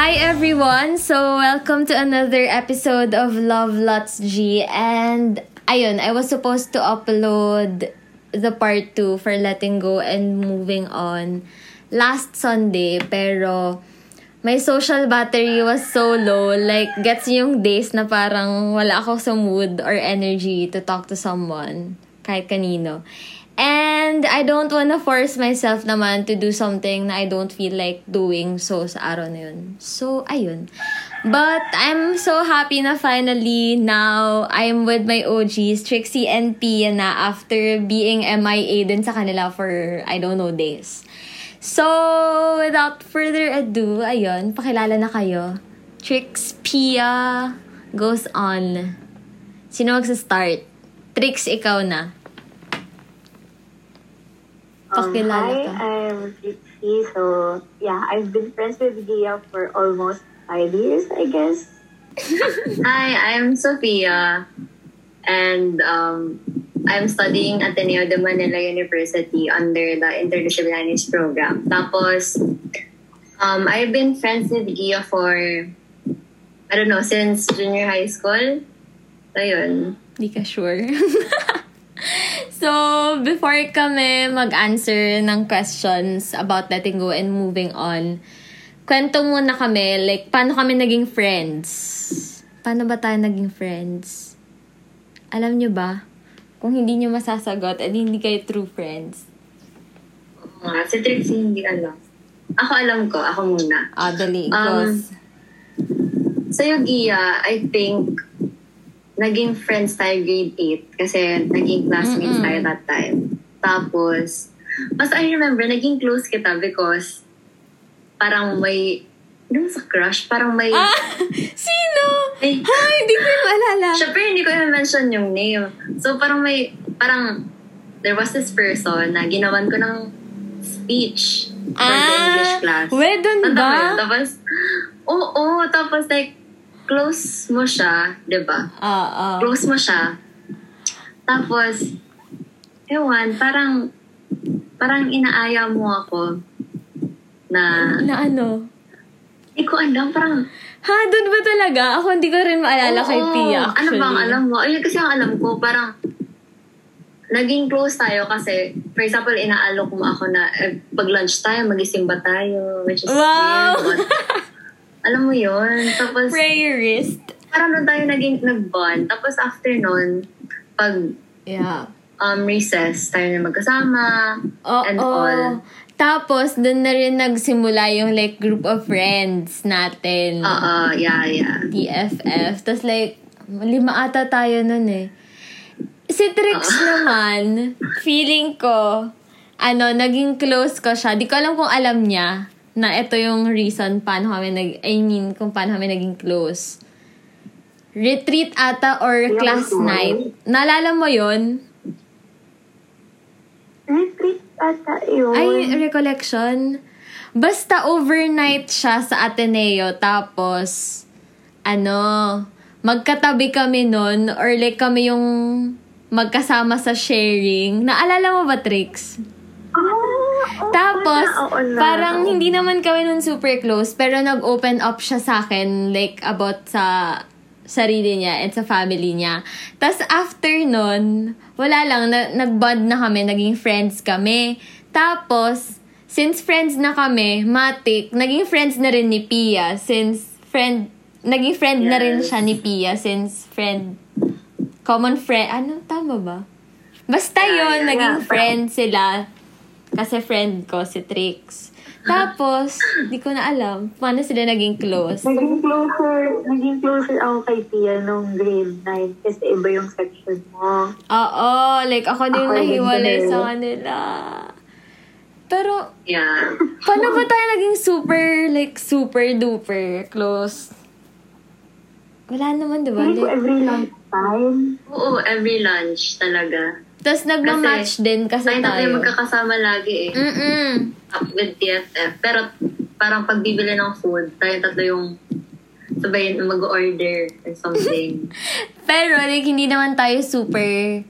Hi everyone! So, welcome to another episode of Love Lots G. And, ayun, I was supposed to upload the part 2 for letting go and moving on last Sunday. Pero, my social battery was so low. Like, gets yung days na parang wala ako sa mood or energy to talk to someone. Kahit kanino. And I don't wanna force myself naman to do something na I don't feel like doing so sa araw na yun. So, ayun. But I'm so happy na finally now I'm with my OGs, Trixie and Pia na after being MIA din sa kanila for, I don't know, days. So, without further ado, ayun, pakilala na kayo. Trix, Pia, goes on. Sino magsa-start? Trix, ikaw na. Pakilala um, ka. Hi, I'm Trixie. So, yeah, I've been friends with Gia for almost five years, I guess. Hi, I'm Sophia, and um, I'm studying Ateneo de Manila University under the Interdisciplinary program. Tapos, um, I've been friends with Gia for, I don't know, since junior high school. Ayun. Hindi ka sure. so, before kami mag-answer ng questions about letting go and moving on, kwento muna kami, like, paano kami naging friends? Paano ba tayo naging friends? Alam nyo ba? Kung hindi nyo masasagot, edi hindi kayo true friends. Uh, si Trixie hindi alam. Ako alam ko, ako muna. Ah, dali. Um. Sa'yo, Gia, I think naging friends tayo grade 8 kasi naging classmates Mm-mm. tayo that time. Tapos, mas I remember, naging close kita because parang may, ano sa crush? Parang may, ah! Sino? may Ha? Hindi ko yung maalala. Siyempre, hindi ko i-mention yung name. So, parang may, parang, there was this person na ginawan ko ng speech for the English class. mo yun? ba? Tapos, oo, tapos like, close mo siya, di ba? Ah, ah. Close mo siya. Tapos, ewan, parang, parang inaaya mo ako na, Na ano? hindi ko alam, parang, Ha, dun ba talaga? Ako hindi ko rin maalala kay Oo, Pia, Ano actually. bang alam mo? Ayun kasi ang alam ko, parang naging close tayo kasi, for example, inaalok mo ako na eh, pag lunch tayo, mag-isimba tayo, which is Wow! weird. But, alam mo yun? Tapos, Prayerist. parang doon tayo naging nag-bond. Tapos after nun, pag Yeah. um, recess, tayo na magkasama, Oo. and all. Tapos, dun na rin nagsimula yung like group of friends natin. Oo, yeah, yeah. DFF. Tapos like, lima ata tayo nun eh. Si Trix naman, feeling ko, ano, naging close ko siya. Di ko alam kung alam niya na ito yung reason paano kami nag, I mean, kung paano kami naging close. Retreat ata or Yeah, class sure. night. Naalala mo yon Retreat ata yun. Ay, recollection. Basta overnight siya sa Ateneo. Tapos, ano, magkatabi kami nun. Or like kami yung magkasama sa sharing. Naalala mo ba, Trix? Tapos, parang hindi naman kami nun super close. Pero nag-open up siya sa akin. Like, about sa sarili niya and sa family niya. Tapos after nun, wala lang, na, nag-bond na kami, naging friends kami. Tapos, since friends na kami, matik, naging friends na rin ni Pia since friend, naging friend na rin Yes. siya ni Pia since friend, common friend, ano, tama ba? Basta Yeah, yun, yeah, naging yeah. friend sila. Kasi friend ko, si Trix. Tapos, di ko na alam paano sila naging close. Naging closer, naging closer ako kay Tia nung grade 9 kasi iba yung section mo. Oo, like ako din Ako nahiwalay sa kanila. Pero, Yeah. paano ba tayo naging super, like, super duper close? Wala naman, di ba? Like, every lunchtime. Oo, every lunch talaga. Tapos nagma-match din kasi Tayo tayo. magkakasama lagi eh. Mm-mm. Up with TFF. Pero parang pag bibili ng food, tayo tatlo yung sabayin mag-order or something. Pero, like, hindi naman tayo super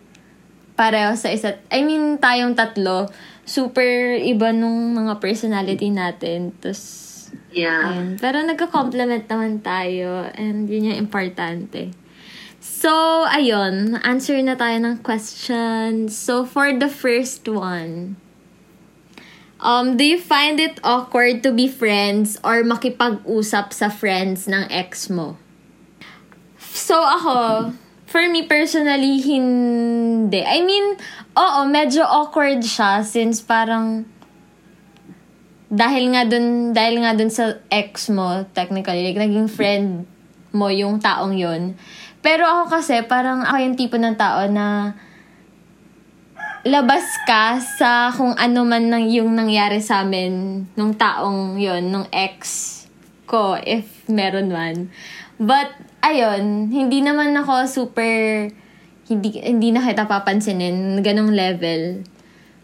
pareho sa isa't, I mean, tayong tatlo, super iba nung mga personality natin. Tapos, Yeah. Ayun. Pero nagka-compliment naman tayo and yun yung importante. So, ayun. Answer na tayo ng question. So, for the first one, um, do you find it awkward to be friends or makipag-usap sa friends ng ex mo? So, ako, for me personally, hindi. I mean, oo, medyo awkward siya since parang dahil nga dun, dahil nga dun sa ex mo, technically, like, naging friend mo yung taong yon Pero ako kasi, parang ako yung tipo ng tao na labas ka sa kung ano man nang yung nangyari sa amin nung taong yon nung ex ko, if meron man. But, ayun, hindi naman ako super, hindi, hindi na kita papansinin, ganong level.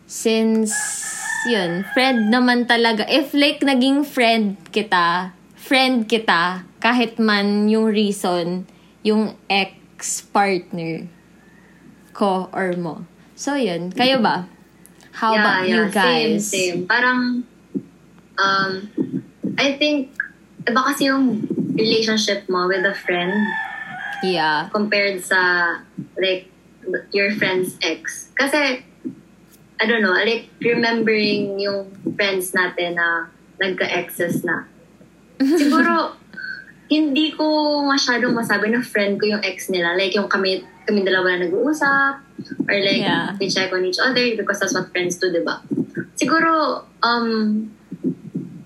Since, yun, friend naman talaga. If like naging friend kita, friend kita, kahit man yung reason, yung ex-partner ko or mo. So, yun. Kayo ba? How about you guys? Same, same. Parang, um, I think, iba kasi yung relationship mo with a friend Yeah. compared sa, like, your friend's ex. Kasi, I don't know, like, remembering yung friends natin na nagka-exes na. Siguro, hindi ko masyadong masabi na friend ko yung ex nila. Like, yung kami, kami dalawa na nag-uusap, or like, Yeah. we check on each other because that's what friends do, di ba? Siguro, um,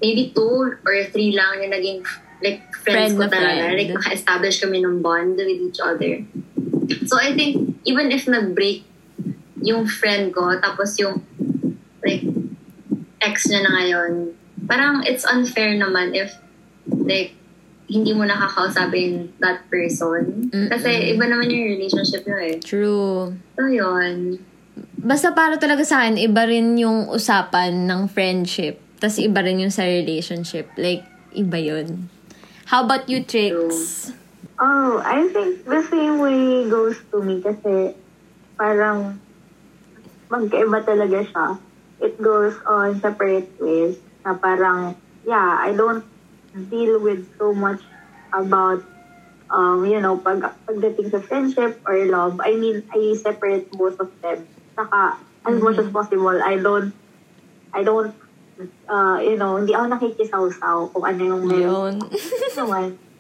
maybe two or three lang yung naging, like, friends Friend ko talaga. friend. Like, naka-establish kami ng bond with each other. So, I think, even if nag-break yung friend ko, tapos yung, like, ex niya na ngayon, parang it's unfair naman if, like, hindi mo nakakausapin that person. Mm-mm. Kasi iba naman yung relationship nyo eh. True. So, yun. Basta para talaga sa akin, iba rin yung usapan ng friendship. Tapos iba rin yung sa relationship. Like, iba yun. How about you, Trix? Oh, I think the same way goes to me kasi parang magkaiba talaga siya. It goes on separate ways na parang, yeah, I don't deal with so much about, um, you know, pag, pagdating sa friendship or love. I mean, I separate both of them. Saka, as much as possible, I don't, I don't, uh, you know, hindi ako nakikisaw-saw kung ano yung meron. Yun.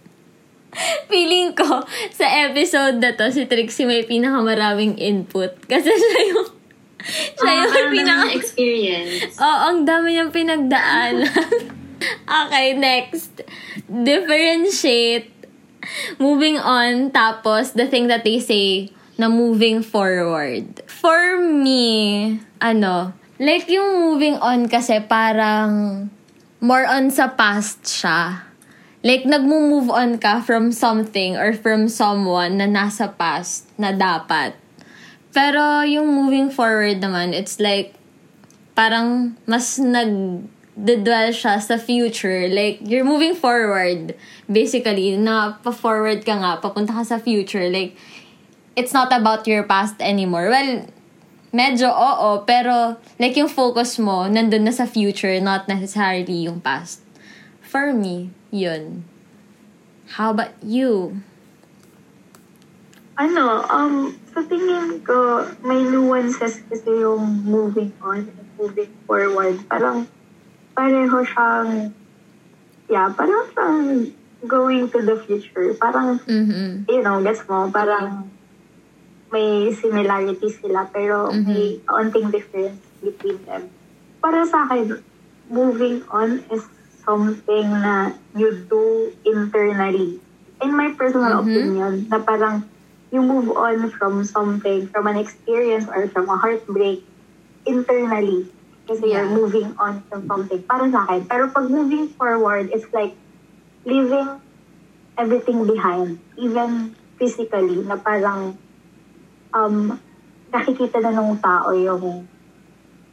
Feeling ko, sa episode na to, si Trixie may pinakamaraming input. Kasi siya yung, siya Ah, yung pinaka... experience. Oo, ang dami niyang pinagdaan. okay, next. Differentiate. Moving on, tapos the thing that they say na moving forward. For me, ano, like yung moving on kasi parang more on sa past siya. Like, nagmo-move on ka from something or from someone na nasa past na dapat. Pero yung moving forward naman, it's like, parang mas nag dwell siya sa future. Like, you're moving forward. Basically, na pa-forward ka nga, papunta ka sa future. Like, it's not about your past anymore. Well, medyo oo, pero like yung focus mo, nandun na sa future, not necessarily yung past. For me, yun. How about you? Ano, um, sa tingin ko, may nuances kasi yung moving on and moving forward. Parang, pareho siyang, yeah, parang siyang going to the future. Parang, Mm-hmm. you know, gets mo, parang may similarities sila, pero may onting difference between them. Para sa akin, moving on is something na you do internally. In my personal Mhm. opinion, na parang you move on from something, from an experience or from a heartbreak internally. Kasi Yeah. you're moving on from something. Para sa akin. Pero pag moving forward, it's like leaving everything behind. Even physically, na parang um, nakikita na ng tao yung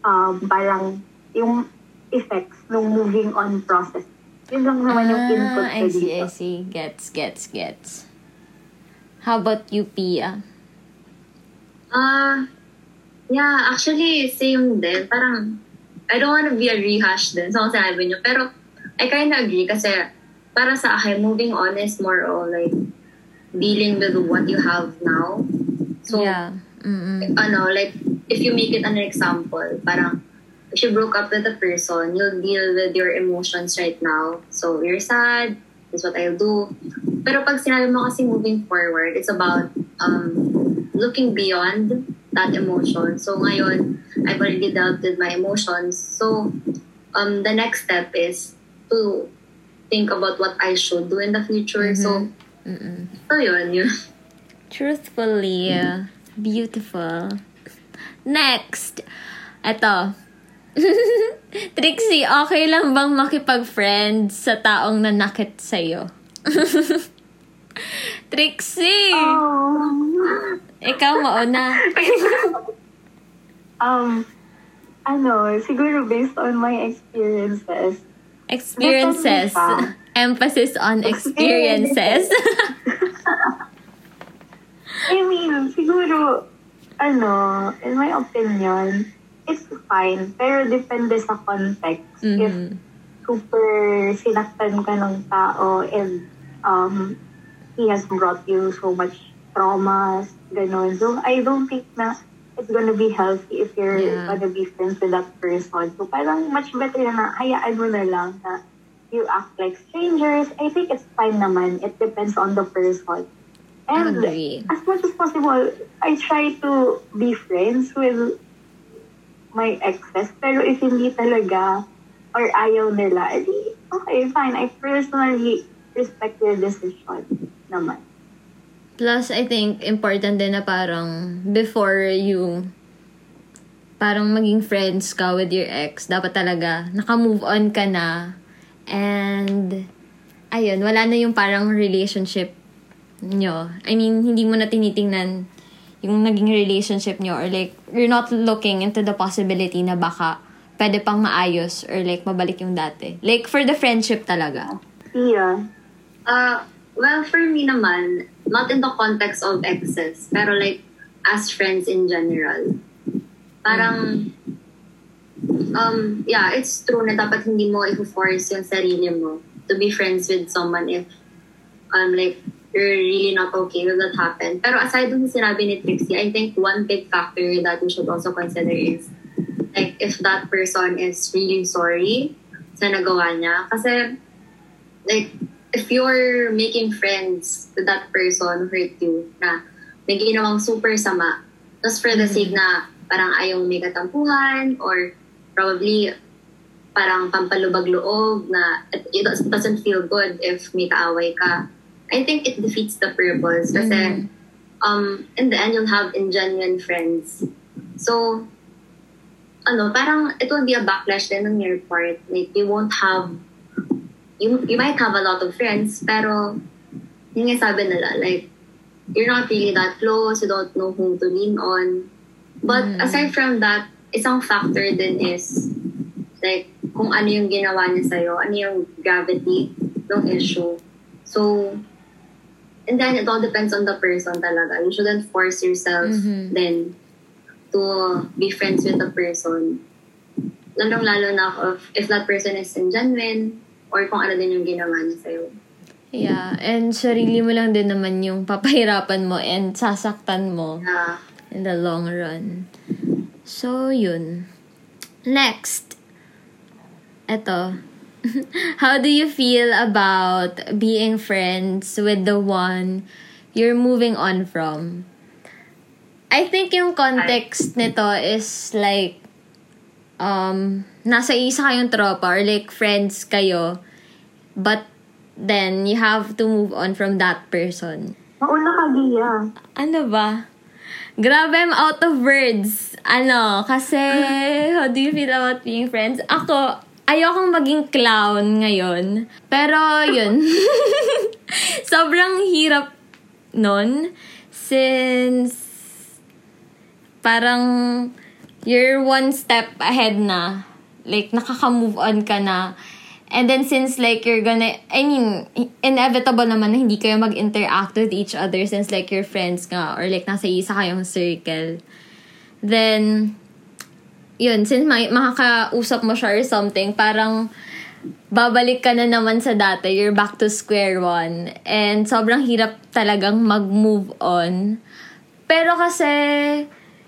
um, parang yung effects ng moving on process. Yun lang naman yung input Ah, ko I see, dito. I see. Gets, gets, gets. How about you, Pia? Ah, yeah, actually, same din. Parang, I don't wanna be a rehash din sa kung sinabi niyo. Pero, I kind of agree kasi para sa akin, moving on is more of like dealing with what you have now. So, yeah. Mm-mm. ano, like, if you make it an example, parang, if you broke up with a person, you'll deal with your emotions right now. So, you're sad, that's what I'll do. Pero pag sinabi mo kasi moving forward, it's about um, looking beyond that emotion. So, ngayon, I've already dealt with my emotions. So, um, the next step is to think about what I should do in the future. So, Mm-mm. so yun, yun. Truthfully, beautiful. Next, eto. Trixie, okay lang bang makipag-friend sa taong nanakit sa'yo? Trixie! Oh. Ikaw mauna. um, ano, siguro based on my experiences, Experiences. Emphasis on experiences. I mean, siguro, ano, in my opinion, it's fine. Pero depende sa context. If Mhm. super sinaktan ka ng tao and um, he has brought you so much traumas, ganun. So, I don't think na it's gonna be healthy if you're Yeah. gonna be friends with that person. So, parang much better na hayaan mo na lang na you act like strangers. I think it's fine naman. It depends on the person. And Agree. as much as possible, I try to be friends with my exes. Pero if hindi talaga or ayaw nila, edi, okay, fine. I personally respect their decision naman. Plus, I think, important din na parang before you parang maging friends ka with your ex, dapat talaga naka-move on ka na. And, ayun, wala na yung parang relationship nyo. I mean, hindi mo na tinitingnan yung naging relationship nyo or like, you're not looking into the possibility na baka pwede pang maayos or like mabalik yung dati. Like, for the friendship talaga. Yeah. Uh, well, for me naman, not in the context of exes, pero like, as friends in general. Parang, um, yeah, it's true na dapat hindi mo i-force yung sarili mo to be friends with someone if, um, like, you're really not okay with that happen. Pero aside dun sa sinabi ni Trixie, I think one big factor that we should also consider is, like, if that person is really sorry sa nagawa niya. Kasi, like, if you're making friends with that person who hurt you, na may ginawang super sama, just for the sake na parang ayaw may katampuhan or probably parang pampalubag loob na it, it doesn't feel good if may kaaway ka. I think it defeats the purpose kasi Mhm. um, in the end, you'll have ingenuine friends. So, ano, parang it will be a backlash din on your part. Like, you won't have, you, you might have a lot of friends, pero, yun nga sabi nila, like, you're not really that close, you don't know whom to lean on. But Mm. aside from that, isang factor din is, like, kung ano yung ginawa niya sa'yo, ano yung gravity ng issue. So, and then it all depends on the person talaga. You shouldn't force yourself Mhm. then to be friends with the person. Lalong-lalo na if, if that person is genuine or kung ano din yung ginawa niya sa'yo. Yeah, and sarili mo lang din naman yung papahirapan mo and sasaktan mo Yeah. in the long run. So, yun. Next. Eto. How do you feel about being friends with the one you're moving on from? I think yung context nito is like um nasa isa kayong tropa or like friends kayo but then you have to move on from that person. Mauna ka, Gia. Ano ba? Grabe, I'm out of words. Ano, kasi, how do you feel about being friends? Ako, ayokong maging clown ngayon. Pero, yun. Sobrang hirap nun. Since, parang, you're one step ahead na. Like, nakaka-move on ka na. And then since like you're gonna, I mean, inevitable naman na hindi kayo mag-interact with each other since like you're friends nga or like nasa isa kayong circle. Then, yun, since may, makakausap mo siya or something, parang babalik ka na naman sa dati. You're back to square one. And sobrang hirap talagang mag-move on. Pero kasi,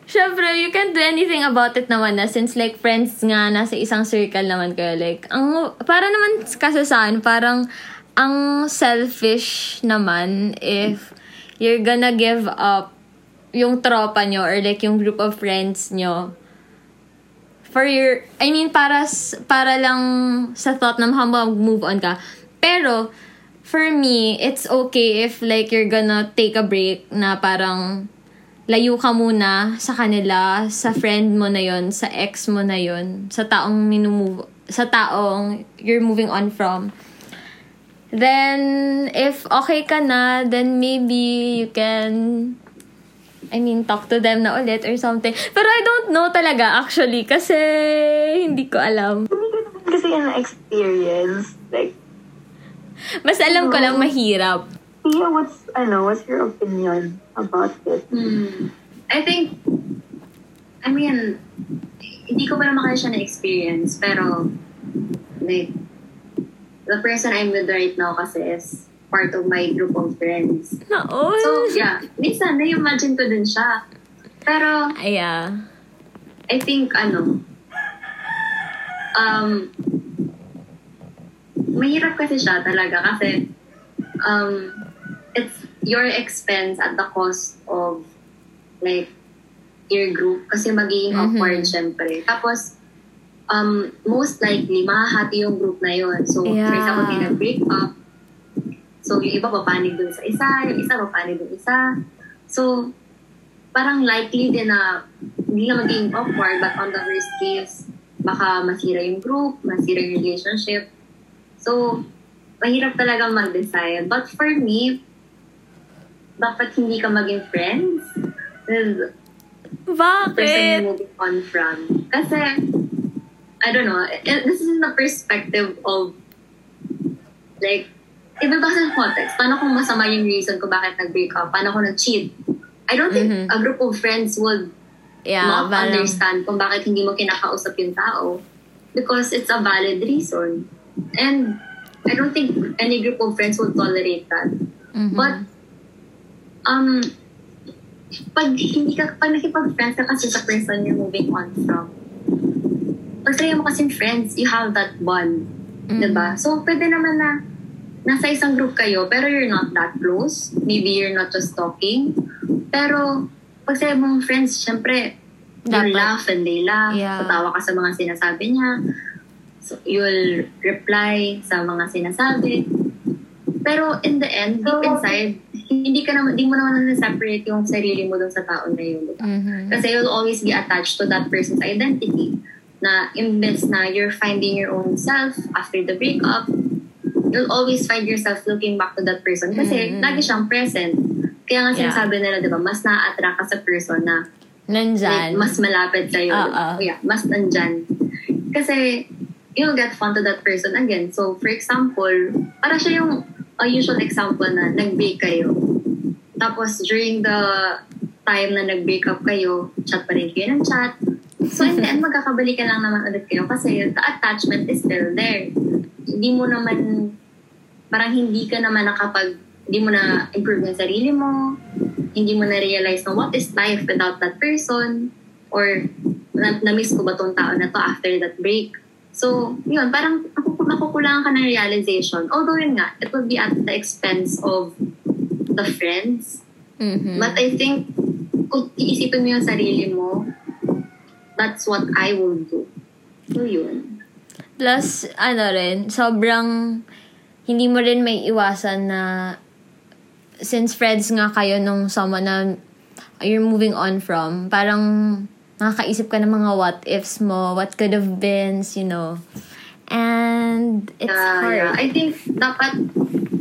syempre, you can't do anything about it naman na since like friends nga, nasa isang circle naman kayo. Like, ang, para naman kasi saan, parang ang selfish naman if you're gonna give up yung tropa nyo or like yung group of friends nyo for your, I mean, para, para lang sa thought na mag-move on ka. Pero, for me, it's okay if like you're gonna take a break na parang layo ka muna sa kanila, sa friend mo na yon, sa ex mo na yon, sa taong minumove, sa taong you're moving on from. Then, if okay ka na, then maybe you can I mean, talk to them na ulit or something. Pero I don't know talaga actually kasi hindi ko alam. Kasi yung experience. Like, Mas alam ko lang mahirap. Tia, what's, ano, what's your opinion about it? Hmm. I think, I mean, hindi ko pa naman kaya siya na-experience, pero, like, the person I'm with right now kasi is part of my group of friends. Naon. So, yeah, minsan, na-imagine ko din siya. Pero, Aya. I think, ano, um, mahirap kasi siya talaga kasi, um, it's your expense at the cost of, like, your group kasi magiging Mhm. awkward syempre. Tapos, um, most likely, mahahati yung group na yun. So, for Yeah. example, may nag-break up, so yung iba papanig dun sa isa, yung isa papanig dun isa. So, parang likely din na hindi na maging awkward, but on the worst case, baka masira yung group, masira yung relationship. So, mahirap talaga mag-decide. But for me, dapat hindi ka maging friends with the person Bakit? you're moving on from. Kasi, I don't know, eh, this is in the perspective of, like, iba ba sa context? Paano kung masama yung reason ko bakit nag-break up? Paano kung nag-cheat? I don't think Mhm. a group of friends would Yeah, not parang, understand kung bakit hindi mo kinakausap yung tao. Because it's a valid reason. And I don't think any group of friends would tolerate that. Mhm. But, um, pag hindi ka, pag nakipag-friends ka kasi sa person you're moving on from, pag sa'yo mo kasing friends, you have that bond. Mhm. Diba? So, pwede naman na nasa isang group kayo, pero you're not that close. Maybe you're not just talking. Pero, pag sa'yo mong friends, syempre, you Dapat. laugh and they laugh. Yeah. Tatawa ka sa mga sinasabi niya. So, you'll reply sa mga sinasabi. Pero in the end, deep inside, hindi ka naman, hindi mo naman na-separate yung sarili mo dun sa tao na yun. Diba? Mhm. Kasi you'll always be attached to that person's identity. Na imbes na you're finding your own self after the breakup, you'll always find yourself looking back to that person. Kasi Mhm. lagi siyang present. Kaya nga Yeah. sinasabi nila, di ba, mas na-attract ka sa person na Nandyan. like, mas malapit sa'yo. Oo. diba? Yeah, mas nandyan. Kasi, you'll get fond to that person again. So, for example, para siya yung a usual example na nag-break kayo. Tapos, during the time na nag-break up kayo, chat pa rin kayo ng chat. So, in the end, magkakabalikan lang naman ulit kayo kasi the attachment is still there. Hindi mo naman, parang hindi ka naman nakapag, hindi mo na improve yung sarili mo, hindi mo na-realize na what is life without that person, or na- na-miss ko ba tong tao na to after that break. So, yun, parang nakukulangan ka ng realization. Although yun nga, it will be at the expense of the friends. Mhm. But I think, kung iisipin mo yung sarili mo, that's what I will do. So, yun. Plus, ano rin, sobrang hindi mo rin may iwasan na since friends nga kayo nung someone na you're moving on from, parang nakakaisip ka ng mga what ifs mo, what could have been, you know. And it's Yeah, hard. yeah. I think dapat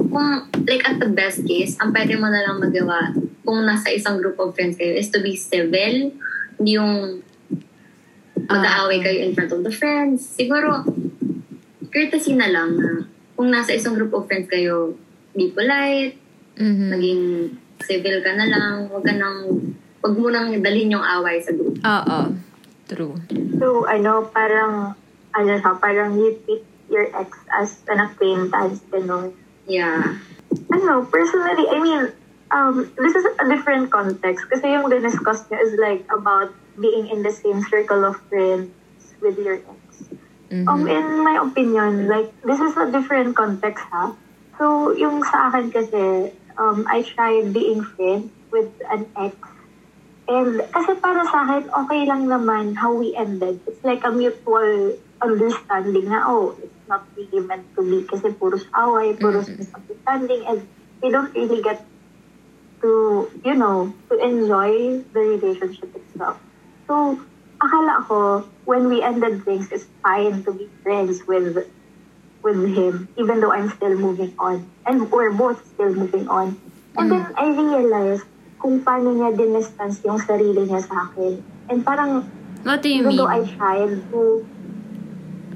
kung like at the best case, ang pwede mo na lang magawa kung nasa isang group of friends kayo is to be civil, yung mag-aaway kayo in front of the friends. Siguro, courtesy na lang na kung nasa isang group of friends kayo, be polite, Mhm. naging civil ka na lang, wag ka nang, wag mo nang dalhin yung away sa group. Oo. True. So, ano, parang, ano siya, parang you pick your ex as an acquaintance, gano'n. Yeah. Ano, personally, I mean, um, this is a different context kasi yung diniscuss niya is like about being in the same circle of friends with your ex. Um, Mhm. in my opinion, like, this is a different context, ha? So, yung sa akin kasi, um, I tried being friends with an ex. And kasi para sa akin, okay lang naman how we ended. It's like a mutual understanding na, oh, it's not really meant to be kasi puros away, puros misunderstanding, and we don't really get to, you know, to enjoy the relationship itself. So, akala ko, when we ended things, it's fine to be friends with with him, even though I'm still moving on. And we're both still moving on. And then I realized kung paano niya dinistance yung sarili niya sa akin. And parang, What do you even mean? though I tried to,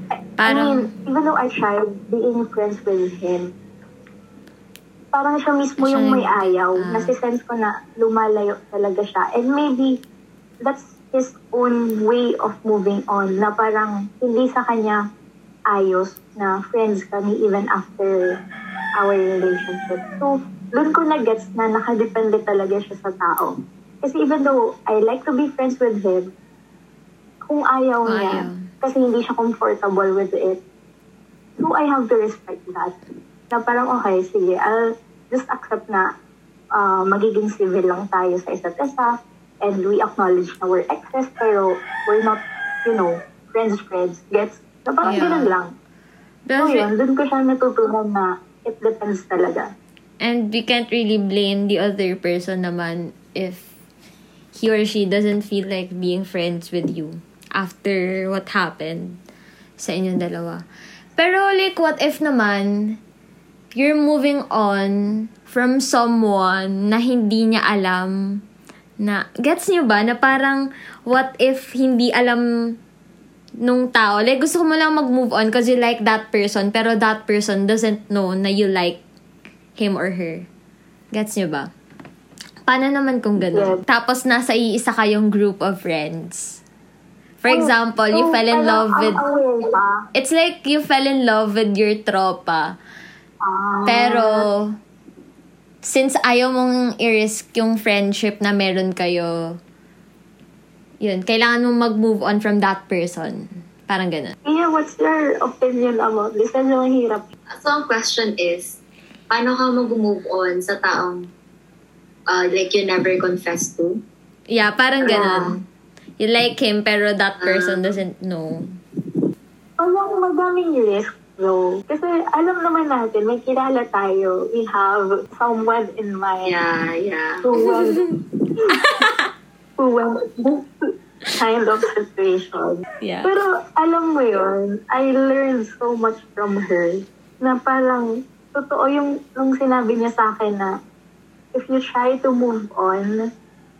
I, I Parang- mean, even though I tried being friends with him, parang siya mismo Siya yung may ayaw. ah. Nasi-sense ko na lumalayo talaga siya. And maybe, that's his own way of moving on. Na parang hindi sa kanya ayos na friends kami even after our relationship. So, doon ko na-gets na nakadepende talaga siya sa tao. Kasi even though I like to be friends with him, kung ayaw niya, ayaw. kasi hindi siya comfortable with it, so I have to respect that. Na parang, okay, sige, I'll just accept na uh, magiging civil lang tayo sa isa't isa and we acknowledge na we're exes pero we're not, you know, friends, friends, gets? Na parang Yeah. ganun lang. So Pero- yun, dun ko siya natutunan na it depends talaga. And we can't really blame the other person naman if he or she doesn't feel like being friends with you after what happened sa inyong dalawa. Pero like, what if naman you're moving on from someone na hindi niya alam na, gets niyo ba? Na parang, what if hindi alam nung tao. Like, gusto ko mo lang mag-move on because you like that person, pero that person doesn't know na you like him or her. Gets nyo ba? Paano naman kung gano'n? Yes. Tapos nasa iisa kayong group of friends. For Oh, example, you so, fell in love with... aware pa. It's like you fell in love with your tropa. Ah. Pero, since ayaw mong i-risk yung friendship na meron kayo, yun, kailangan mong mag-move on from that person. Parang ganun. Yeah, what's your opinion about this? Ano ang hirap? So, ang question is, paano ka mag-move on sa taong uh, like you never confess to? Yeah, parang ganun. You like him, pero that Ah. person doesn't know. Parang madaming risk though. Kasi alam naman natin, may kilala tayo. We have someone in mind Yeah, yeah. who went, who went this kind of situation. Yeah. Pero alam mo yun, I learned so much from her na parang totoo yung nung sinabi niya sa akin na if you try to move on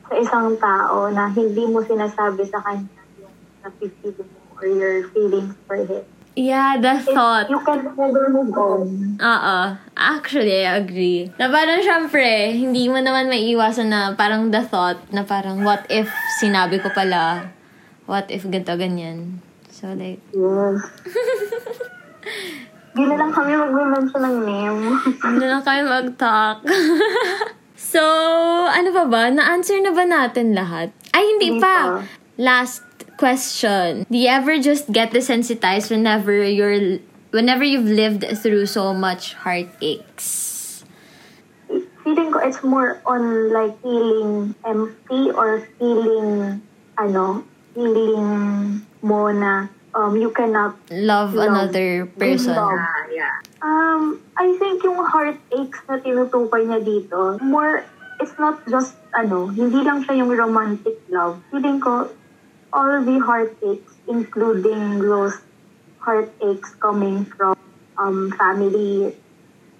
sa isang tao na hindi mo sinasabi sa kanya yung napipili mo or your feelings for him, Yeah, the thought. you can never move on. Oo. Actually, I agree. Na parang syempre, hindi mo naman maiiwasan na parang the thought na parang what if sinabi ko pala, what if ganito, ganyan. So like, Yes. Di na lang kami mag-mention ng name. Hindi na kami mag-talk. so, ano pa ba? Na-answer na ba natin lahat? Ay, hindi Hindi pa. pa. Last question. Do you ever just get desensitized whenever you're whenever you've lived through so much heartaches? feeling ko it's more on like feeling empty or feeling ano feeling mo na um you cannot Love Love. another person. Love. Yeah, yeah. um I think yung heartaches na tinutukoy niya dito more it's not just ano hindi lang siya yung romantic love feeling ko all the heartaches including those heartaches coming from um family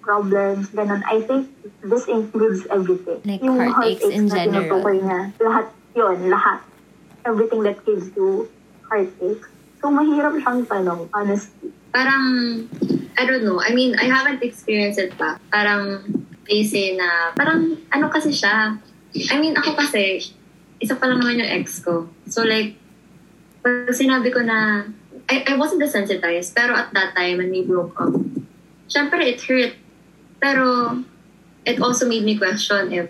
problems, ganun. I think this includes everything. Like heartaches in na general. niya, lahat yun, lahat. Everything that gives you heartaches. So, mahirap siyang tanong, honestly. Parang, I don't know. I mean, I haven't experienced it pa. Parang, they say na, parang, ano kasi siya. I mean, ako kasi, isa pa lang naman yung ex ko. So like, pag sinabi ko na, I, I wasn't desensitized, pero at that time when we broke up, syempre it hurt. Pero it also made me question if,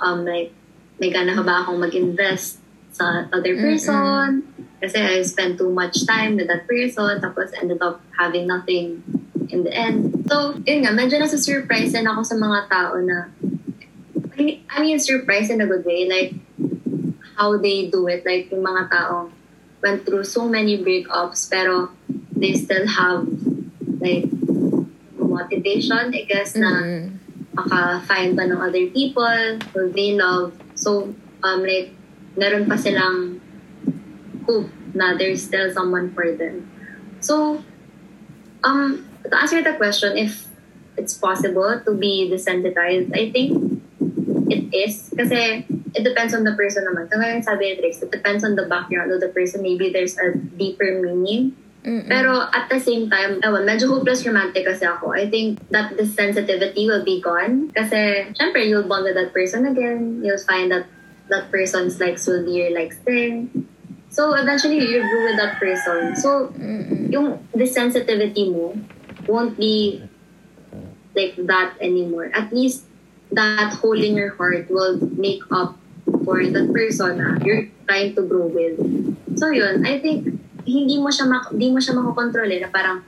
um, like, may gana ka ba akong mag-invest sa other person? Kasi I spent too much time with that person, tapos ended up having nothing in the end. So, yun nga, medyo nasa surprise din ako sa mga tao na, I mean, surprise in a good way, like, how they do it. Like, yung mga tao went through so many breakups, pero they still have, like, motivation, I guess, na Mm-mm. maka-find pa ng other people who they love. So, um, like, meron pa silang hope na there's still someone for them. So, um, to answer the question, if it's possible to be desensitized, I think it is. Kasi it depends on the person naman. Ngayon sabi ni Trix, it depends on the background of the person. Maybe there's a deeper meaning Mm-mm. pero at the same time, ewan, medyo hopeless romantic kasi ako. I think that the sensitivity will be gone. Kasi, syempre, you'll bond with that person again. You'll find that that person's likes will be your likes. So, eventually, you grew with that person. So, yung the sensitivity mo won't be like that anymore. At least, that hole in your heart will make up for that person na you're trying to grow with. So, yun. I think, hindi mo siya mak- hindi mo siya makokontrol eh, na parang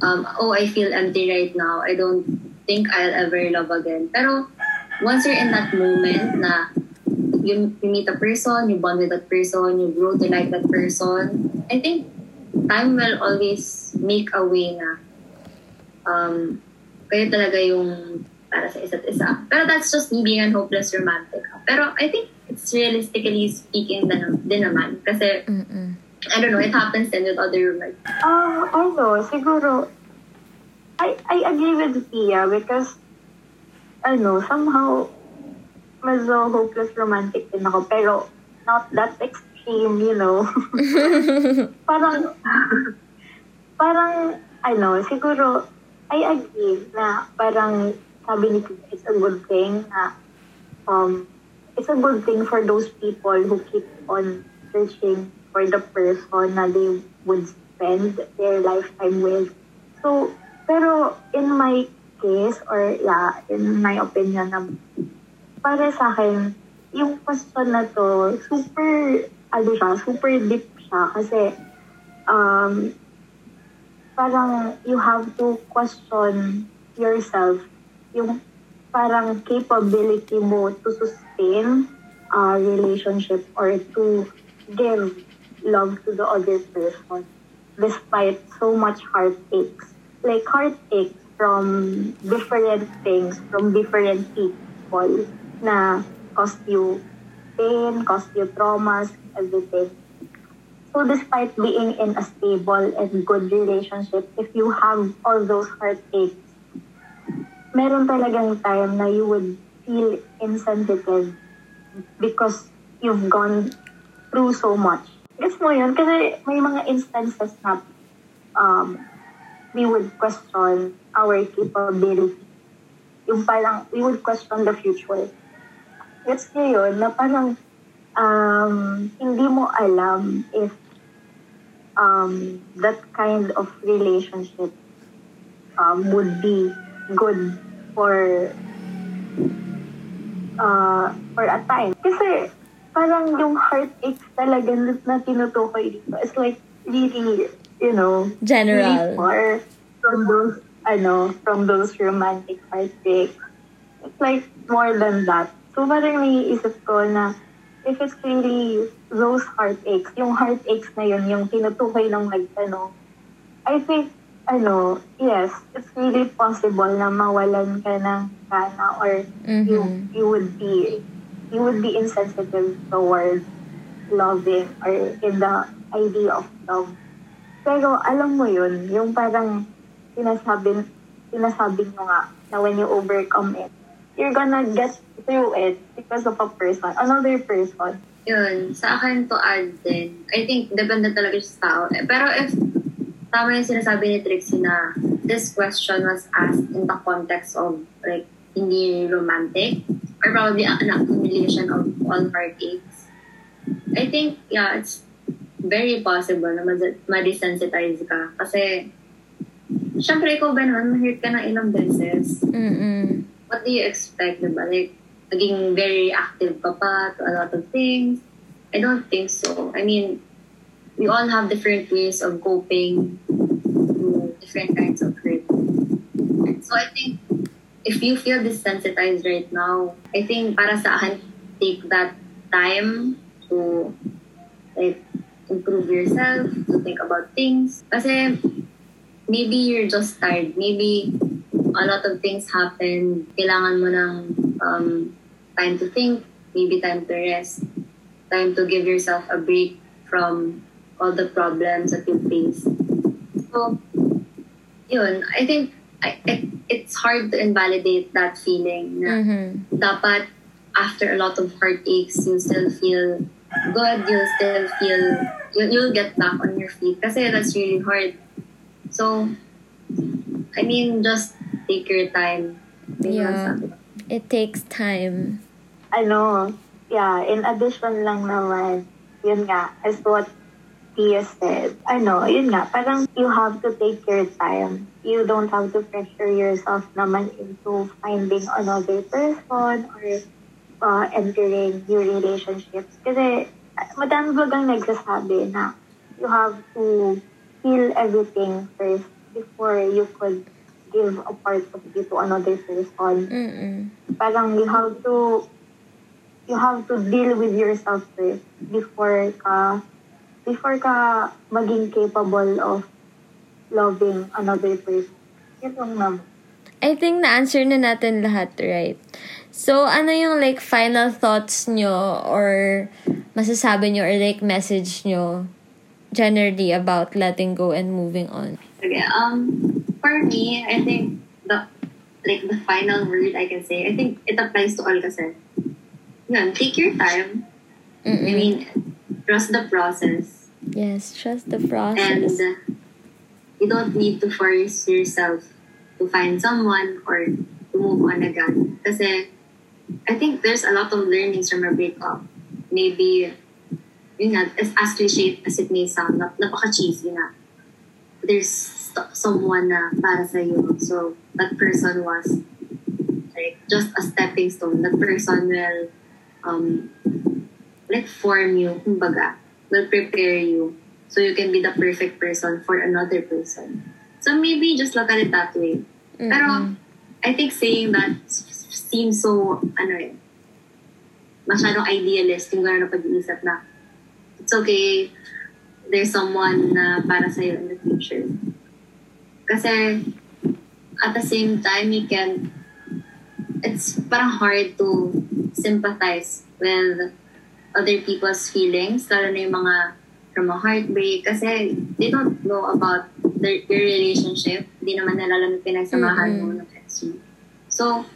um, oh I feel empty right now I don't think I'll ever love again pero once you're in that moment na you, you meet a person you bond with that person you grow to like that person I think time will always make a way na um, kayo talaga yung para sa isa't isa. Pero that's just me being an hopeless romantic. Pero I think it's realistically speaking din, din naman. Kasi Mm-mm. I don't know, it happens then with other like Ah, ano, siguro, I, I agree with Pia because, ano, somehow, medyo hopeless romantic din ako, pero not that extreme, you know. parang, parang, ano, siguro, I agree na parang, sabi ni Pia, it's a good thing na, um, it's a good thing for those people who keep on searching for the person na they would spend their lifetime with. So, pero in my case, or yeah, in my opinion, na para sa akin, yung question na to, super, ano siya, super deep siya. Kasi, um, parang you have to question yourself yung parang capability mo to sustain a relationship or to give love to the other person despite so much heartaches. Like heartaches from different things, from different people na cost you pain, cost you traumas, everything. So despite being in a stable and good relationship, if you have all those heartaches, meron talagang time na you would feel insensitive because you've gone through so much. Guess mo yun? Kasi may mga instances na um, we would question our capability. Yung parang, we would question the future. Gets nyo yun? Na parang, um, hindi mo alam if um, that kind of relationship um, would be good for uh, for a time. Kasi parang yung heartaches talaga na, tinutukoy dito is like really, you know, really General. far from those, ano, from those romantic heartaches. It's like more than that. So parang naiisip ko na if it's really those heartaches, yung heartaches na yun, yung tinutukoy ng nagtanong, I think, ano, yes, it's really possible na mawalan ka ng kana or you Mhm. you would be you would be insensitive towards loving or in the idea of love. Pero alam mo yun, yung parang sinasabi, sinasabi nyo nga na when you overcome it, you're gonna get through it because of a person, another person. Yun, sa akin to add din, I think depende talaga siya sa tao. Eh, Pero if tama yung sinasabi ni Trixie na this question was asked in the context of like hindi romantic or probably an accumulation of all heartaches. I think, yeah, it's very possible na ma- ma-desensitize ka. Kasi, syempre ikaw ba naman, ma-hurt ka ng ilang beses. Mm-mm. What do you expect, diba? Like, naging very active ka pa to a lot of things. I don't think so. I mean, we all have different ways of coping to different kinds of hurt. So I think if you feel desensitized right now, I think para sa akin, take that time to like improve yourself, to think about things. Kasi maybe you're just tired. Maybe a lot of things happen. Kailangan mo ng um, time to think, maybe time to rest, time to give yourself a break from all the problems that you face. So, yun, I think I, it, it's hard to invalidate that feeling na Mm-hmm. dapat after a lot of heartaches, you still feel good, you'll still feel, you'll, you'll get back on your feet. Kasi that's really hard. So, I mean, just take your time. Yeah. It takes time. ano, yeah, in addition lang naman, yun nga, as what Tia said, ano, yun nga, parang you have to take your time. You don't have to pressure yourself naman into finding another person or uh, entering new relationships. Kasi, madami bagang nagsasabi na you have to feel everything first before you could give a part of you to another person Mm-mm. parang you have to you have to deal with yourself first before ka before ka maging capable of loving another person. Yun lang naman. I think na-answer na natin lahat, right? So, ano yung like final thoughts nyo or masasabi nyo or like message nyo generally about letting go and moving on? Okay, um, for me, I think the like the final word I can say, I think it applies to all kasi. Yun, take your time. I Mm-mm. mean, trust the process. yes, trust the And process. uh, you don't need to force yourself to find someone or to move on again. Kasi I think there's a lot of learnings from a breakup. Maybe, yun nga, as, as cliche as it may sound, nap- napaka-cheesy na. There's someone na para sa'yo. So, that person was like just a stepping stone. That person will um, like form you, kumbaga, will prepare you so you can be the perfect person for another person. So maybe just look at it that way. Pero Mm-mm. I think saying that seems so, ano eh, masyadong idealist yung gano'n pag-iisip na it's okay, there's someone na para sa'yo in the future. Kasi at the same time, you can, it's parang hard to sympathize with other people's feelings, lalo na yung mga from a heartbreak, kasi they don't know about their, their relationship. Hindi naman nila alam yung pinagsamahan mo ng ex mo. So,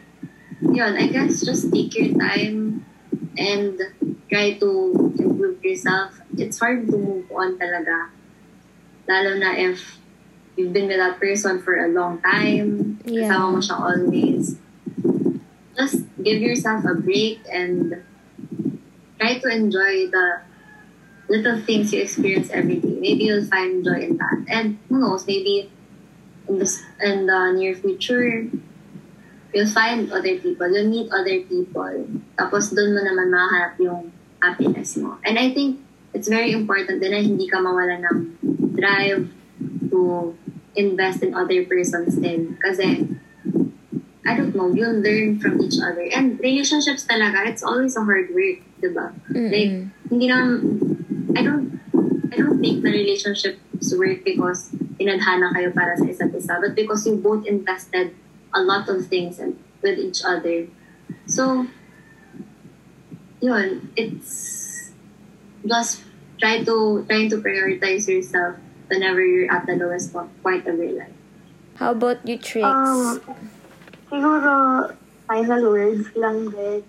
yun, I guess just take your time and try to improve yourself. It's hard to move on talaga. Lalo na if you've been with that person for a long time, Yeah. kasama mo siya always. Just give yourself a break and try to enjoy the little things you experience every day. Maybe you'll find joy in that. And who knows, maybe in the, in the near future, you'll find other people, you'll meet other people. Tapos doon mo naman mahanap yung happiness mo. And I think it's very important din na hindi ka mawala ng drive to invest in other persons din. Kasi, I don't know, you'll learn from each other. And relationships talaga, it's always a hard work, di ba? Like, Mm-mm. hindi naman, I don't, I don't think the relationships work because inadhana kayo para sa isa't isa, but because you both invested a lot of things and with each other. So, yun, it's just try to, trying to prioritize yourself whenever you're at the lowest po- point of your life. How about you, Trix? Um, siguro, final words lang din.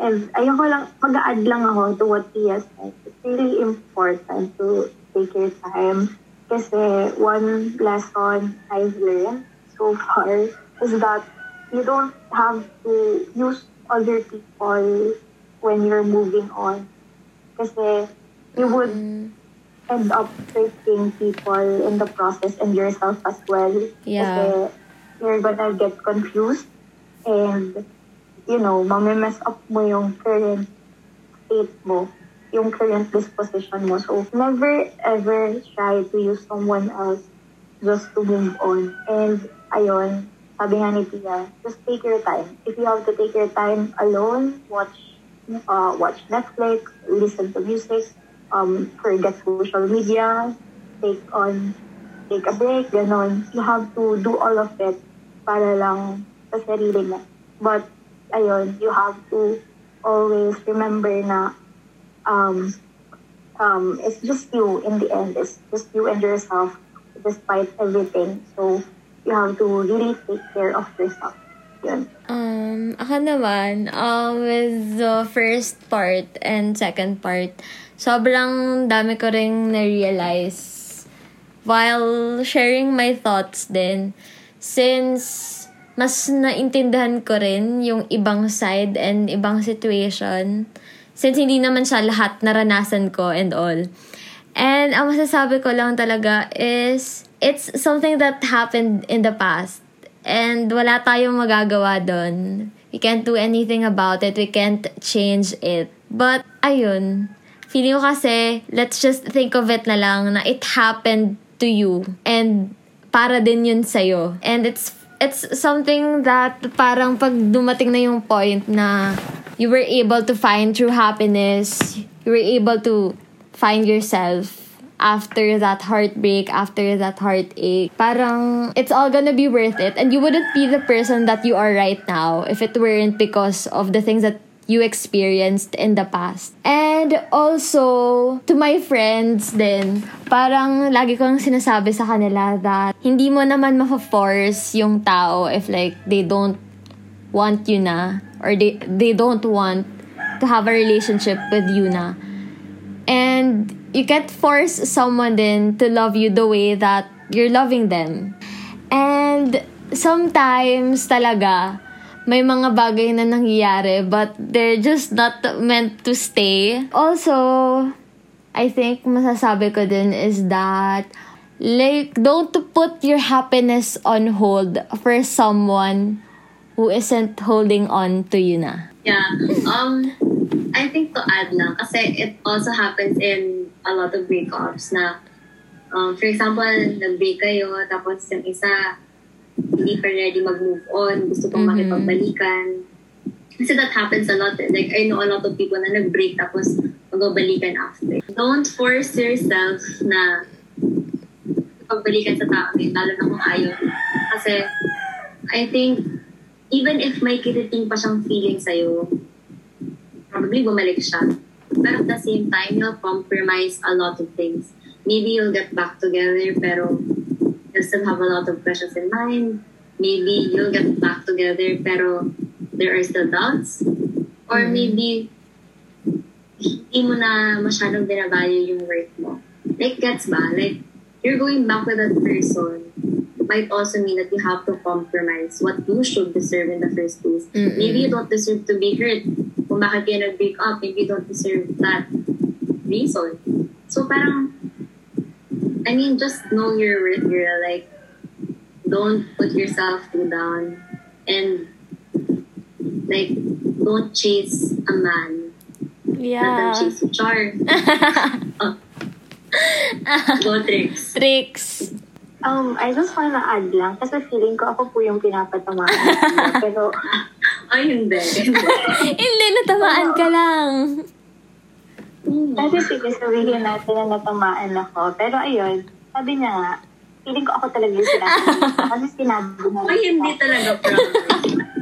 And ayoko lang, mag-add lang ako to what Tia said. It's really important to take your time. Kasi one lesson I've learned so far is that you don't have to use other people when you're moving on. Kasi you would Mm. End up hurting people in the process and yourself as well. Yeah. You're gonna get confused and, you know, mamimess up mo yung current state mo, yung current disposition mo. So, never ever try to use someone else just to move on. And, ayun, sabi nga ni Pia, just take your time. If you have to take your time alone, watch uh, watch Netflix, listen to music, um, forget social media, take on, take a break, ganon. You have to do all of it para lang sa sarili mo. But, ayun, you have to always remember na um, um, it's just you in the end. It's just you and yourself despite everything. So, you have to really take care of yourself. Um, ako naman, um, with the first part and second part, sobrang dami ko ring na-realize while sharing my thoughts din. Since mas naintindihan ko rin yung ibang side and ibang situation. Since hindi naman siya lahat naranasan ko and all. And ang masasabi ko lang talaga is, it's something that happened in the past. And wala tayong magagawa doon. We can't do anything about it. We can't change it. But, ayun. Feeling ko kasi, let's just think of it na lang na it happened to you. And para din yun sa'yo. And it's it's something that parang pag dumating na yung point na you were able to find true happiness, you were able to find yourself after that heartbreak, after that heartache, parang it's all gonna be worth it. And you wouldn't be the person that you are right now if it weren't because of the things that you experienced in the past. And also, to my friends din, parang lagi kong sinasabi sa kanila that hindi mo naman ma-force yung tao if like they don't want you na or they, they don't want to have a relationship with you na. And you can't force someone then to love you the way that you're loving them. And sometimes talaga, may mga bagay na nangyayari but they're just not meant to stay. Also, I think masasabi ko din is that like don't put your happiness on hold for someone who isn't holding on to you na. Yeah. Um, I think to add lang, kasi it also happens in a lot of breakups na, um, for example, nag-break kayo, tapos yung isa, hindi pa ready mag-move on, gusto pang Mhm. makipagbalikan. Kasi that happens a lot. eh. Like, I know a lot of people na nag-break tapos magbabalikan after. Don't force yourself na pagbalikan sa tao, eh, lalo na kung ayaw. Kasi, I think, even if may kiriting pa siyang feeling sa'yo, probably bumalik siya. Pero at the same time, you'll compromise a lot of things. Maybe you'll get back together, pero still have a lot of questions in mind. Maybe you'll get back together, pero there are still doubts. Or Mm. maybe hindi mo na masyadong binavalue yung worth mo. Like, gets ba? Like, you're going back with that person might also mean that you have to compromise what you should deserve in the first place. Mm-mm. Maybe you don't deserve to be hurt. Kung bakit kayo nag-break up, maybe you don't deserve that reason. So parang, I mean, just know your worth, girl. Like, don't put yourself too down. And, like, don't chase a man. Let them Yeah. chase you. Char. Oh. Go tricks. Tricks. Um, I just wanna add lang, kasi feeling ko ako po yung pinapatamaan. Pero, Ay, hindi. Hindi, natamaan ka lang. Kasi sige, sabihin natin na natamaan ako. Pero ayun, sabi niya nga, feeling ko ako talaga yung sinabi. Kasi sinabi niya. Ay, hindi talaga promise.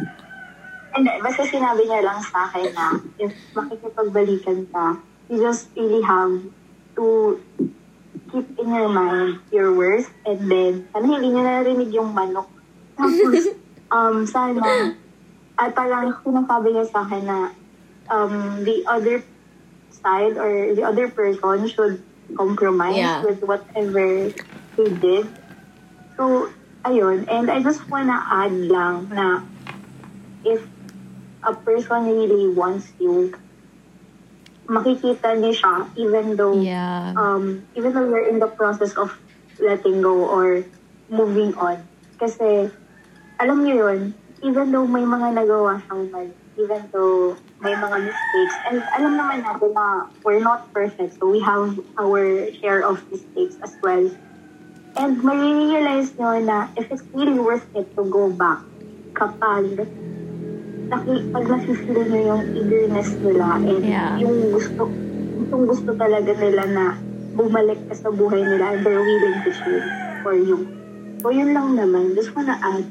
Hindi, basta sinabi niya lang sa akin na if makikipagbalikan ka, you just really have to keep in your mind your worth and then, sana hindi niya narinig yung manok. Tapos, um, sana, at parang sinasabi niya sa akin na um, the other side or the other person should compromise Yeah. with whatever he did. So, ayun. And I just wanna add lang na if a person really wants you, makikita niyo siya even though Yeah. um, even though you're in the process of letting go or moving on. Kasi, alam niyo yun, even though may mga nagawa siyang mali, even though may mga mistakes, and alam naman natin na we're not perfect, so we have our share of mistakes as well. And marirealize nyo na if it's really worth it to go back kapag naki, pag nasifeel nyo yung eagerness nila and Yeah. yung gusto, yung gusto talaga nila na bumalik ka sa buhay nila and they're willing to change for you. So yun lang naman. Just wanna add.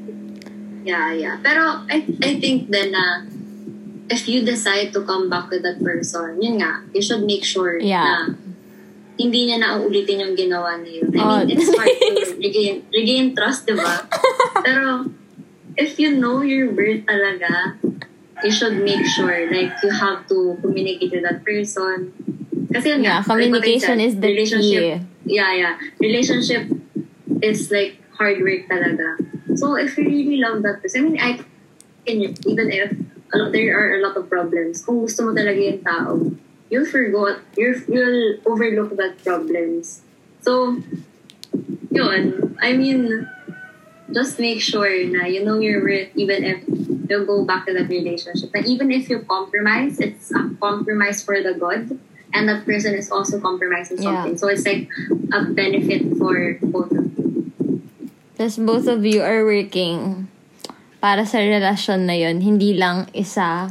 Yeah, yeah. Pero I, I think then na if you decide to come back with that person, yun nga, you should make sure Yeah. na hindi niya na uulitin yung ginawa niya yun. I Oh. mean, it's hard to regain, regain trust, di ba? Pero if you know your worth talaga, you should make sure like you have to communicate with that person. Kasi yun Yeah, nga, communication is the relationship, key. Yeah, yeah. Relationship is like hard work talaga. So if you really love that person, I mean, I can, even if there are a lot of problems, kung gusto mo talaga yung tao, you'll forgot, you'll, you'll overlook that problems. So, yun, I mean, just make sure na you know your worth even if you go back to that relationship. And even if you compromise, it's a compromise for the good. And that person is also compromising Yeah. something. So it's like a benefit for both of you. Tapos both of you are working para sa relasyon na yon hindi lang isa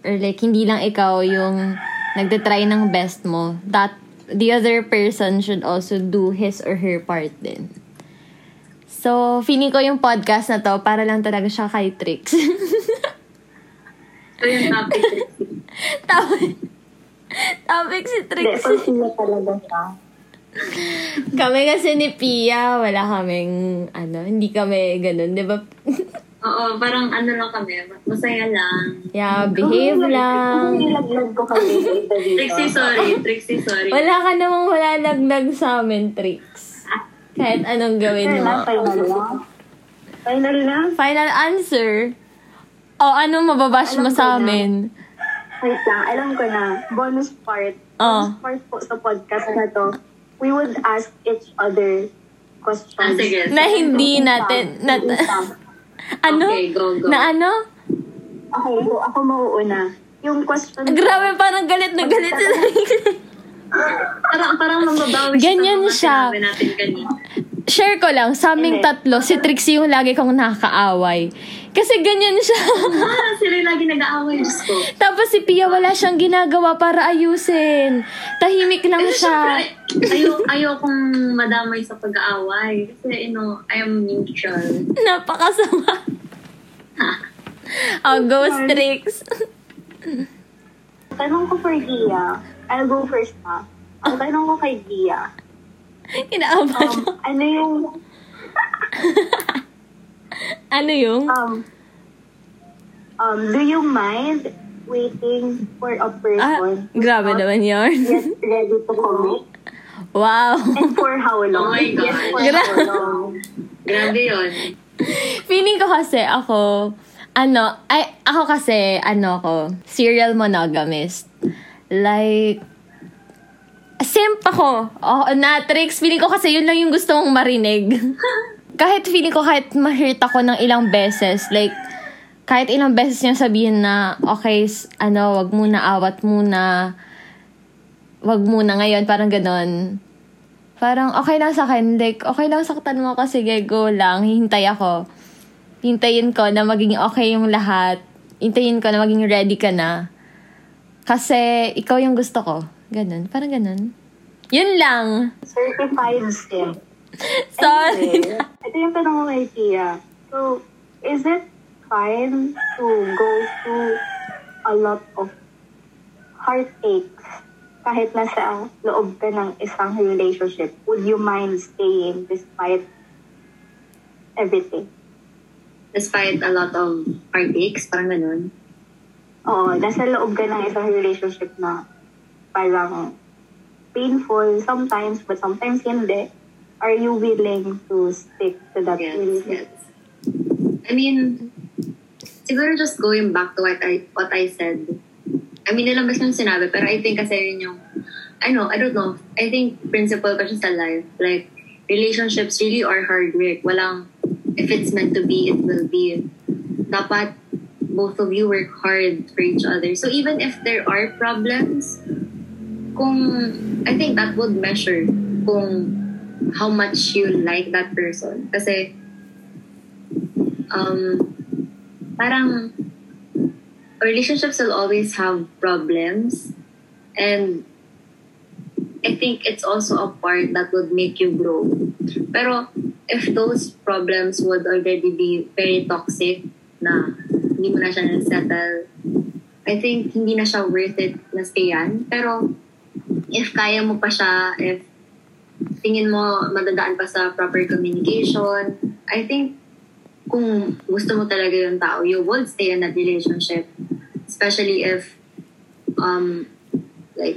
or like hindi lang ikaw yung nagde-try ng best mo. That the other person should also do his or her part din. So feeling ko yung podcast na to para lang talaga siya kay Trix. So yung topic topic topic si siya. kami kasi ni Pia wala kaming ano hindi kami ganun di ba Oo, parang ano lang kami, masaya lang. yeah behave lang Kung nilaglag ko kami dito. Trixie, sorry. Trixie, sorry. Wala ka namang wala laglag sa amin, tricks. Kahit anong gawin na, mo. final na. Final na? Final answer. O, anong mababash Alam mo sa na. amin? Wait lang, alam ko na. Bonus part. Oh. Bonus part po sa podcast na to. We would ask each other questions. Ah, sige. Na hindi natin... Na, isang- ano? Okay, go, go. Na ano? Okay, so ako mauuna. Yung question Grabe, parang galit na galit sa Parang, parang mababawi Ganyan siya. natin kanina. Share ko lang, sa aming tatlo, si Trixie yung lagi kong nakakaaway. Kasi ganyan siya. Ah, sila yung lagi nag-aaway, Diyos ko. Tapos si Pia wala siyang ginagawa para ayusin. Tahimik lang Kasi siya. syempre, ayaw, ayaw kong madamay sa pag-aaway. Kasi, you know, I am neutral. Napakasama. oh, ghost tricks. Tanong ko for Gia. I'll go first ha. Ang tanong ko kay Gia. Kinaabahan. Um, ano yung, ano yung? um, um, do you mind waiting for a Ah, person grabe who's not naman yun. yet ready to commit? Wow. And for how long? Oh my God. Yes, for Gra- how long? Grabe yun. Feeling ko kasi ako, ano, ay, ako kasi, ano ko, serial monogamist. Like, simp ako. Oh, na tricks. Feeling ko kasi yun lang yung gusto mong marinig. kahit feeling ko, kahit ma-hurt ako ng ilang beses, like, kahit ilang beses niyang sabihin na, okay, ano, wag muna, awat muna, wag muna ngayon, parang ganon. Parang okay lang sa akin. Like, okay lang saktan mo ako. Sige, go lang. Hihintay ako. Hintayin ko na maging okay yung lahat. Hintayin ko na maging ready ka na. Kasi, ikaw yung gusto ko. Ganun. Parang ganun. Yun lang. Certified simp. Sorry. Anyway, ito yung tanong ko kay Tia. So, is it fine to go through a lot of heartaches kahit nasa loob ka ng isang relationship? Would you mind staying despite everything? Despite a lot of heartaches, parang ganun. Oo, nasa loob ka ng isang relationship na parang painful sometimes, but sometimes hindi. Are you willing to stick to that Yes, relationship? yes. I mean, siguro just going back to what I what I said, I mean, nilang beses yung sinabi, pero I think kasi yun yung, I know, I don't know. I think principle ko siya sa life. Like, relationships really are hard work. Walang, if it's meant to be, it will be. Dapat, both of you work hard for each other. So even if there are problems, kung, I think that would measure kung how much you like that person. Kasi, um, parang, relationships will always have problems. And I think it's also a part that would make you grow. Pero if those problems would already be very toxic na hindi mo na siya na-settle, I think hindi na siya worth it na stayan. Pero if kaya mo pa siya, if tingin mo madadaan pa sa proper communication, I think kung gusto mo talaga yung tao, you would stay in that relationship. Especially if, um, like,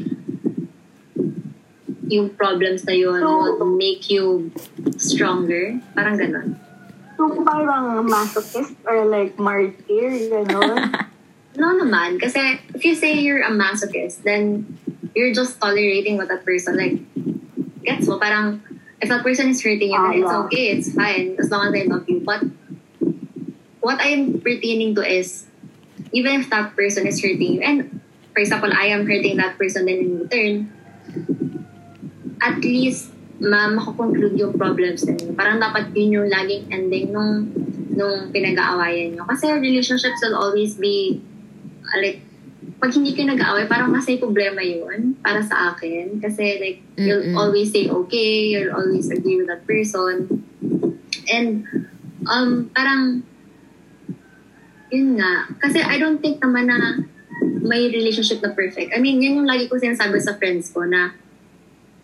yung problems na yun So- would make you stronger. Parang ganon. So, parang masochist or like martyr, gano'n. No naman. Kasi if you say you're a masochist, then you're just tolerating what that person, like, gets mo, parang, if that person is hurting you, then Ah, it's yeah. okay, it's fine, as long as they love you. But what I'm pertaining to is, even if that person is hurting you, and for example, I am hurting that person then in return, at least, ma makakonclude yung problems ninyo. Parang dapat yun yung laging ending nung nung pinag-aawayan nyo. Kasi relationships will always be like, pag hindi kayo nag-aaway, parang mas may problema yun para sa akin. Kasi like, you'll Mm-mm. always say okay, you'll always agree with that person. And, um, parang, yun nga. Kasi I don't think naman na may relationship na perfect. I mean, yun yung lagi ko sinasabi sa friends ko na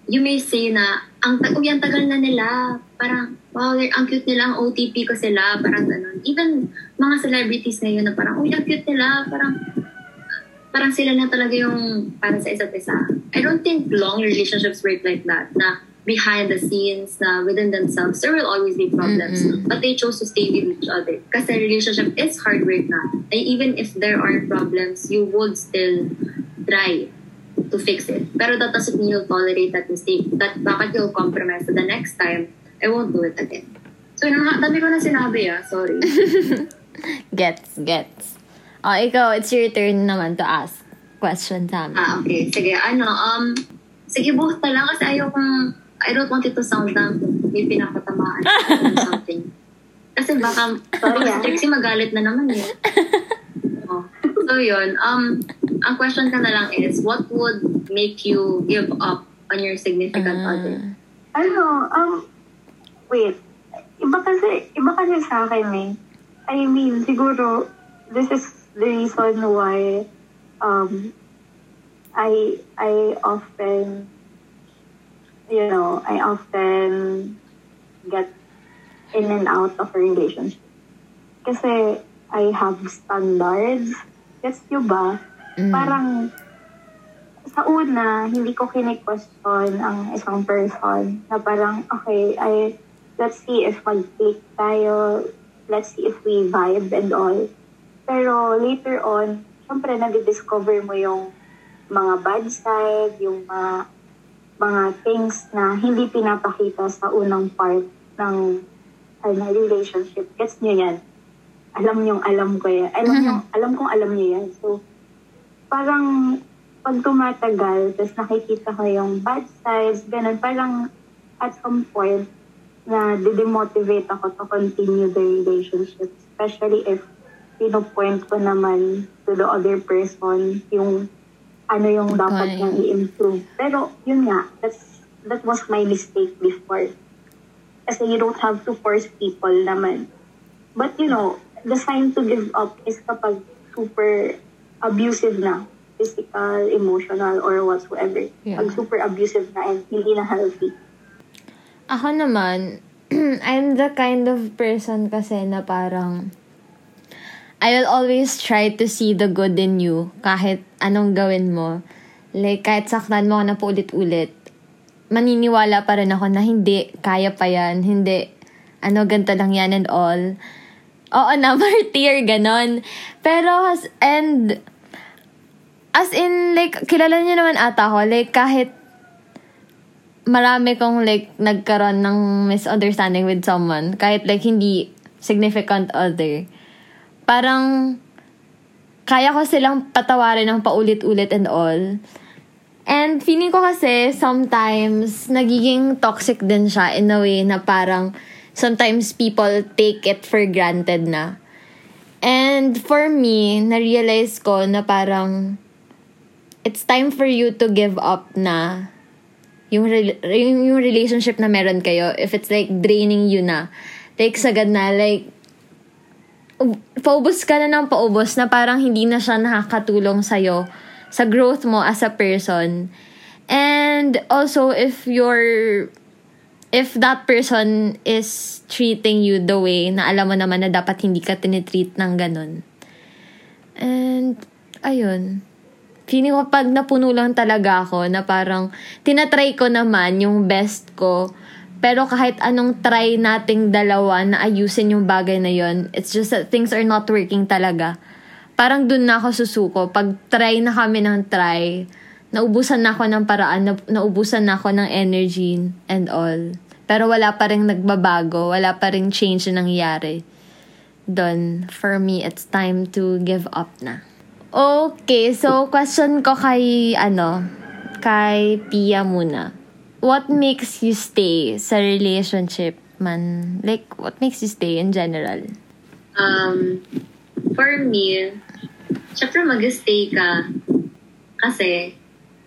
you may say na, ang, tag- uy, ang tagal na nila. Parang, wow, ang cute nila, ang OTP ko sila. Parang ganun. Even mga celebrities ngayon na parang, uy, ang cute nila. Parang, parang sila na talaga yung para sa isa't isa. I don't think long relationships work like that. Na behind the scenes, na within themselves, there will always be problems. Mm-mm. But they chose to stay with each other. Kasi relationship is hard work na. And even if there are problems, you would still try to fix it. Pero that doesn't mean you'll tolerate that mistake. That bakit you'll compromise so the next time, I won't do it again. So, yun dami ko na sinabi ah. Sorry. Gets, gets. Oh, ikaw, it's your turn naman to ask question sa amin. ah, okay. Sige, ano, um, sige, buhat na lang kasi ayaw kong, I don't want it to sound na may pinapatamaan or something. Kasi baka, Sorry, ah. si Trixie magalit na naman eh. Oh. So yun, um, ang question ka na lang is, what would make you give up on your significant Ah. other? ano, um, wait. Iba kasi, iba kasi sa akin eh. I mean, siguro, this is the reason why um, I, I often, you know, I often get in and out of a relationship. Kasi I have standards. Gets nyo ba? Mm. Parang, sa una, hindi ko kine-question ang isang person na parang, okay, I, let's see if mag-click tayo, let's see if we vibe and all. Pero later on, syempre, nadi-discover mo yung mga bad side, yung mga, mga things na hindi pinapakita sa unang part ng ano, relationship. Gets nyo yan? Alam nyo, alam ko yan. Alam nyo, alam kong alam nyo yan. So, parang pag tumatagal, tapos nakikita ko yung bad sides, ganun, parang at some point, na didemotivate ako to continue the relationship. Especially if pinopoint ko naman to the other person yung ano yung dapat Okay. niyang i-improve. Pero yun nga, that's, that was my mistake before. Kasi you don't have to force people naman. But you know, the sign to give up is kapag super abusive na. Physical, emotional, or whatsoever. Yeah. Pag super abusive na and hindi na healthy. Ako naman, I'm the kind of person kasi na parang I will always try to see the good in you kahit anong gawin mo. Like, kahit saktan mo ako na paulit-ulit, maniniwala pa rin ako na hindi, kaya pa yan, hindi, ano, ganito lang yan and all. Oo na, martyr, ganon. Pero, and, As in, like, kilala niyo naman ata ko. Like, kahit marami kong, like, nagkaroon ng misunderstanding with someone, kahit, like, hindi significant other, parang, kaya ko silang patawarin ng paulit-ulit and all. And feeling ko kasi sometimes nagiging toxic din siya in a way na parang sometimes people take it for granted na. And for me, na-realize ko na parang it's time for you to give up na yung, re- yung, relationship na meron kayo if it's like draining you na. Like sagad na, like paubos ka na ng paubos na parang hindi na siya nakakatulong sa'yo sa growth mo as a person. And also, if you're if that person is treating you the way na alam mo naman na dapat hindi ka tinitreat ng ganun. And, ayun. Feeling ko pag napuno lang talaga ako na parang tinatry ko naman yung best ko. Pero kahit anong try nating dalawa na ayusin yung bagay na yon it's just that things are not working talaga. Parang dun na ako susuko. Pag try na kami ng try, naubusan na ako ng paraan, na, naubusan na ako ng energy and all. Pero wala pa rin nagbabago, wala pa rin change na nangyayari. Doon, for me, it's time to give up na. Okay, so question ko kay, ano, kay Pia muna. What makes you stay sa relationship man? Like, what makes you stay in general? Um, for me, syempre mag-stay ka kasi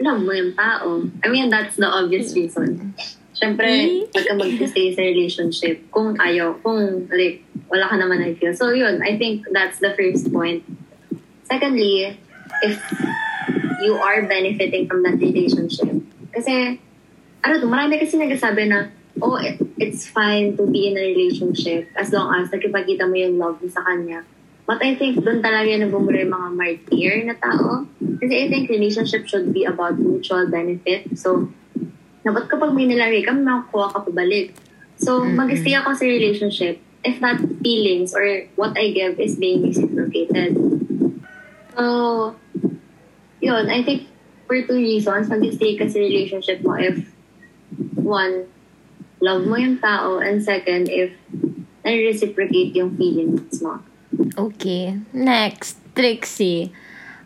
love mo yung tao. I mean, that's the obvious reason. Syempre, pagka mag-stay sa relationship, kung ayaw, kung like, wala ka naman I feel. So yun, I think that's the first point. Secondly, if you are benefiting from that relationship. Kasi, ano to, marami kasi nagsasabi na, oh, it, it's fine to be in a relationship as long as nakipagkita mo yung love mo sa kanya. But I think doon talaga nabumura yung mga martyr na tao. Kasi I think relationship should be about mutual benefit. So, dapat kapag may nilari ka, makakuha ka pabalik. So, Mhm. mag-stay ako sa relationship if that feelings or what I give is being reciprocated. So, yun, I think for two reasons, mag-stay ka sa relationship mo if one, love mo yung tao, and second, if nare-reciprocate yung feelings mo. Okay. Next, Trixie.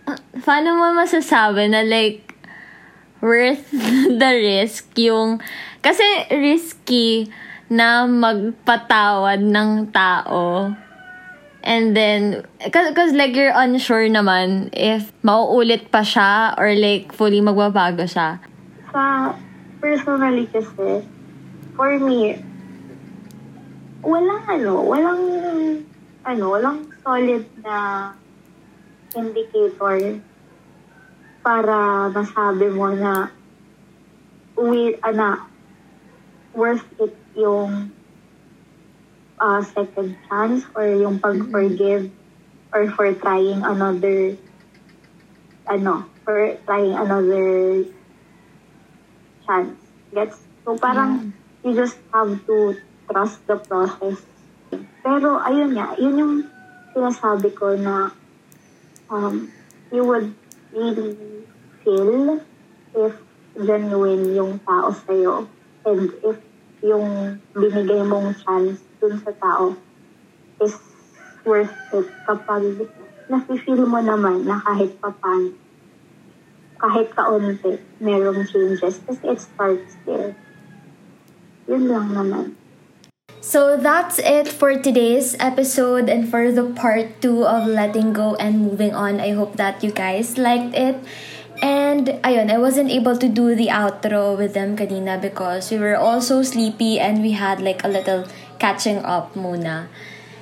Uh, paano mo masasabi na like, worth the risk yung, kasi risky na magpatawad ng tao. And then, because like you're unsure naman if mauulit pa siya or like fully magbabago siya. Sa personally kasi, for me, walang ano, walang, ano, walang solid na indicator para masabi mo na with, ana, worth it yung uh, second chance or yung pag-forgive or for trying another ano, for trying another chance. Gets? So parang you just have to trust the process. Pero ayun nga, yun yung sinasabi ko na um, you would really feel if genuine yung tao sa'yo and if yung binigay mong chance dun sa tao is worth it kapag nafe-feel mo naman na kahit papan kahit kaunti merong changes kasi it starts there. Yun lang naman. So that's it for today's episode and for the part two of letting go and moving on. I hope that you guys liked it. And ayun, I wasn't able to do the outro with them kanina because we were all so sleepy and we had like a little catching up muna.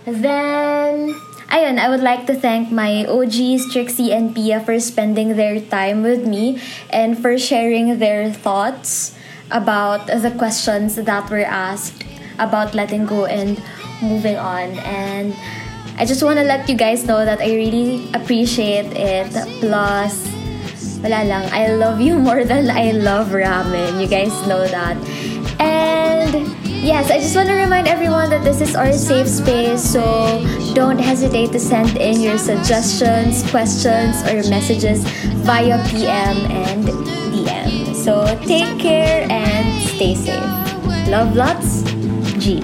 Then, ayun, I would like to thank my OGs, Trixie and Pia for spending their time with me and for sharing their thoughts about the questions that were asked about letting go and moving on. And I just want to let you guys know that I really appreciate it. Plus, wala lang, I love you more than I love ramen. You guys know that. And yes, I just want to remind everyone that this is our safe space. So don't hesitate to send in your suggestions, questions, or messages via PM and DM. So take care and stay safe. Love lots, G.